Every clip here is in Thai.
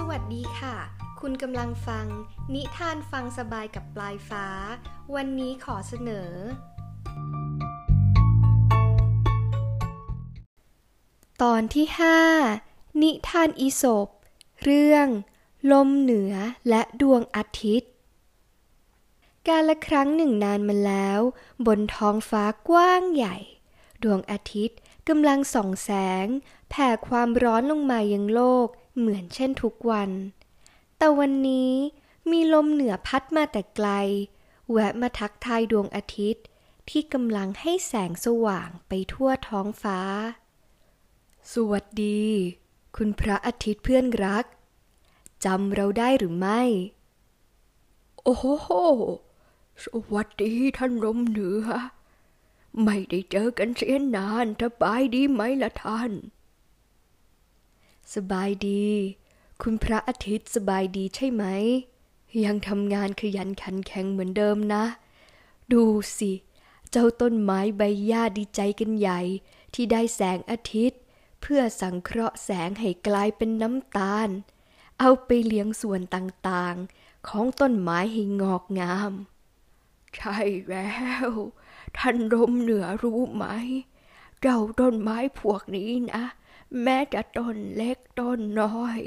สวัสดีค่ะ คุณกำลังฟัง นิทานฟังสบายกับปลายฟ้า วันนี้ขอเสนอ ตอนที่ 5 นิทานอีสบเรื่อง ลมเหนือและดวงอาทิตย์ การละครั้งหนึ่งนานมาแล้ว บนท้องฟ้ากว้างใหญ่ ดวงอาทิตย์กำลังส่องแสง แผ่ความร้อนลงมายังโลกเหมือนเช่นทุกวัน แต่วันนี้มีลมเหนือพัดมาแต่ไกล แวะมาทักทายดวงอาทิตย์ ที่กำลังให้แสงสว่างไปทั่วท้องฟ้า สวัสดี คุณพระอาทิตย์เพื่อนรักจำเราได้หรือไม่ โอ้โห สวัสดีท่านลมเหนือ ไม่ได้เจอกันเสียนานสบายดีไหมล่ะท่าน สบายดี คุณพระอาทิตย์สบายดีใช่ไหม ยังทำงานขยันขันแข็งเหมือนเดิมนะ ดูสิ เจ้าต้นไม้ใบหญ้าดีใจกันใหญ่ ที่ได้แสงอาทิตย์ เพื่อสังเคราะห์แสงให้กลายเป็นน้ำตาล เอาไปเลี้ยงส่วนต่างๆ ของต้นไม้ให้งอกงาม ใช่แล้ว ท่านลมเหนือรู้ไหมเจ้าต้นไม้พวกนี้นะ แม้จะต้นเล็กต้นน้อย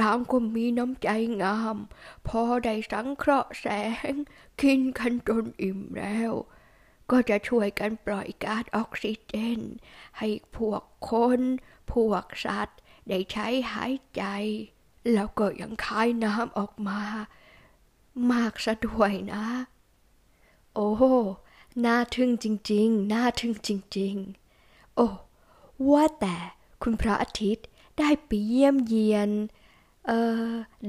ตางก็มีน้ำใจงาม พอได้สังเคราะห์แสง กินกันจนอิ่มแล้ว ก็จะช่วยกันปล่อยก๊าซออกซิเจน ให้พวกคน พวกสัตว์ ได้ใช้หายใจ แล้วก็ยังคายน้ำออกมา มากซะด้วยนะ โอ้น่าทึ่งจริง ๆ น่าทึ่งจริง ๆ โอ้ ว่าแต่ คุณพระอาทิตย์ได้ไปเยี่ยมเยียน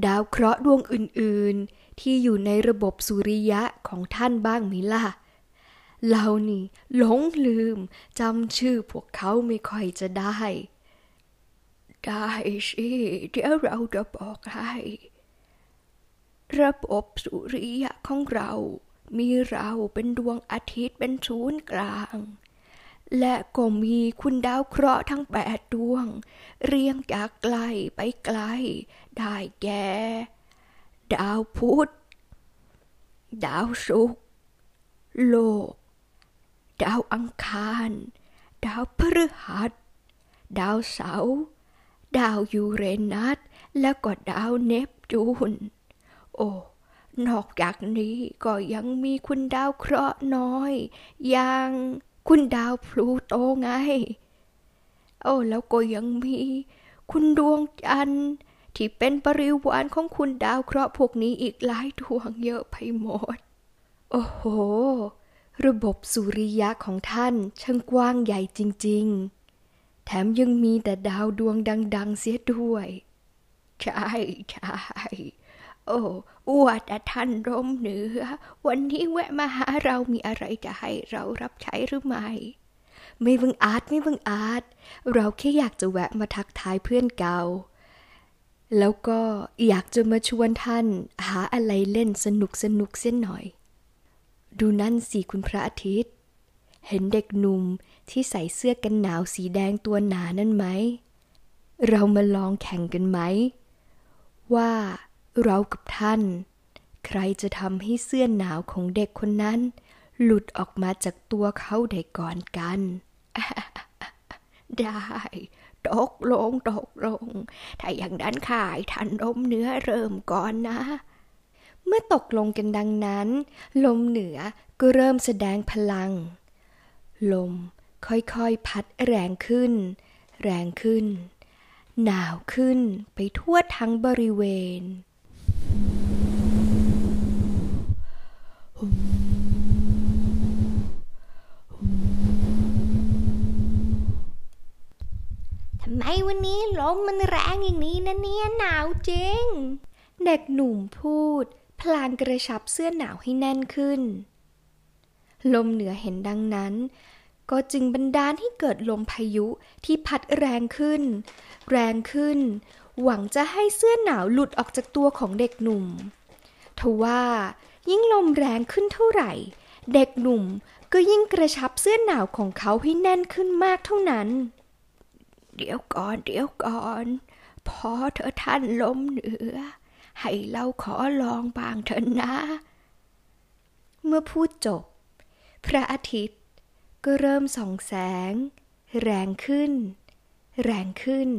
ดาวเคราะห์ดวงอื่นๆ ที่อยู่ในระบบสุริยะของท่านบ้างไหมล่ะ เรานี่หลงลืมจำชื่อพวกเขาไม่ค่อยจะได้ ได้สิเดี๋ยวเราจะบอกให้ ระบบสุริยะของเรา มีเราเป็นดวงอาทิตย์เป็นศูนย์กลาง และก็มีคุณดาวเคราะห์ทั้งแปดดวง เรียงจากไกลไปไกล ได้แก่ ดาวพุธ ดาวศุกร์ โลก ดาวอังคาร ดาวพฤหัส ดาวเสาร์ ดาวยูเรนัส แล้วก็ดาวเนปจูน โอ้นอกจากนี้ก็ยังมีคุณดาวเคราะห์น้อยอย่าง คุณดาวพลูโตไง โอ้แล้วก็ยังมี คุณดวงจันทร์ที่เป็นปริวารของคุณดาวเคราะห์พวกนี้อีกหลายดวงเยอะไปหมด โอ้โห ระบบสุริยะของท่านช่างกว้างใหญ่จริง ๆ แถมยังมีแต่ดาวดวงดัง ๆ เสียด้วย ใช่ใช่ โอ้อวดท่านร่มเหนือ วันนี้แวะมาหาเรามีอะไรจะให้เรารับใช้หรือไม่ ไม่บังอาจไม่บังอาจ เราแค่อยากจะแวะมาทักทายเพื่อนเก่า แล้วก็อยากจะมาชวนท่าน หาอะไรเล่นสนุกสนุกเส้นหน่อย ดูนั่นสิคุณพระอาทิตย์ เห็นเด็กหนุ่มที่ใส่เสื้อกันหนาวสีแดงตัวหนานั่นไหม เรามาลองแข่งกันไหม ว่า เรากับท่าน ใครจะทำให้เสื้อหนาวของเด็กคนนั้น หลุดออกมาจากตัวเขาได้ก่อนกัน ได้ตกลงตกลง ถ้าอย่างนั้นข่ายท่านลมเหนือเริ่มก่อนนะ เมื่อตกลงกันดังนั้น ลมเหนือก็เริ่มแสดงพลัง ลมค่อยๆพัดแรงขึ้น แรงขึ้น หนาวขึ้นไปทั่วทั้งบริเวณ ทำไมวันนี้ลมมันแรงอย่างนี้นะเนี่ยหนาวจริง เด็กหนุ่มพูด พลางกระชับเสื้อหนาวให้แน่นขึ้น ลมเหนือเห็นดังนั้น ก็จึงบันดาลให้เกิดลมพายุที่พัดแรงขึ้น แรงขึ้น หวังจะให้เสื้อหนาวหลุดออกจากตัวของเด็กหนุ่มทว่า ยิ่งลมแรงขึ้นเท่าไหร่ เด็กหนุ่มก็ยิ่งกระชับเสื้อหนาวของเขาให้แน่นขึ้นมากเท่านั้น เดี๋ยวก่อนเดี๋ยวก่อนพอเธอท่านลมเหนือ ให้เราขอลองบางเถอะนะ เมื่อพูดจบ พระอาทิตย์ก็เริ่มส่องแสง แรงขึ้น แรงขึ้น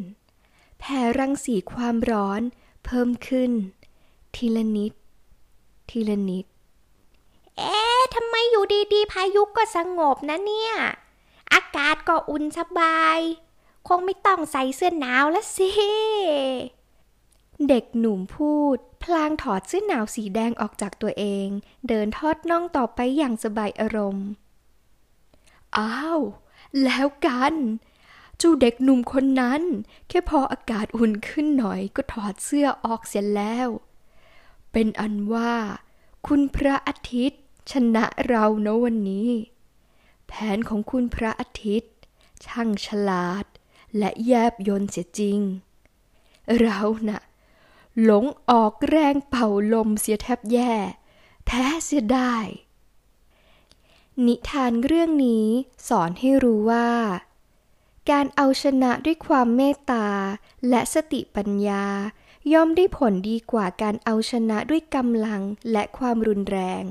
แผ่รังสีความร้อนเพิ่มขึ้น ทีละนิด ทีละนิด เอ๊ะทำไมอยู่ดีๆ พายุก็สงบนะเนี่ย อากาศก็อุ่นสบาย คงไม่ต้องใส่เสื้อหนาวแล้วสิ เด็กหนุ่มพูด พลางถอดเสื้อหนาวสีแดงออกจากตัวเอง เดินทอดน่องต่อไปอย่างสบายอารมณ์ อ้าว แล้วกันจ้าเด็กหนุ่มคนนั้น แค่พออากาศอุ่นขึ้นหน่อยก็ถอดเสื้อออกเสียแล้ว เป็นอันว่า คุณพระอาทิตย์ ชนะเรานะวันนี้ แผนของคุณพระอาทิตย์ ช่างฉลาด และแยบยนเสียจริง เราน่ะ หลงออกแรงเป่าลมเสียแทบแย่ แท้เสียได้ นิทานเรื่องนี้สอนให้รู้ว่า การเอาชนะด้วยความเมตตาและสติปัญญา ย่อมได้ผลดีกว่าการเอาชนะด้วยกำลังและความรุนแรง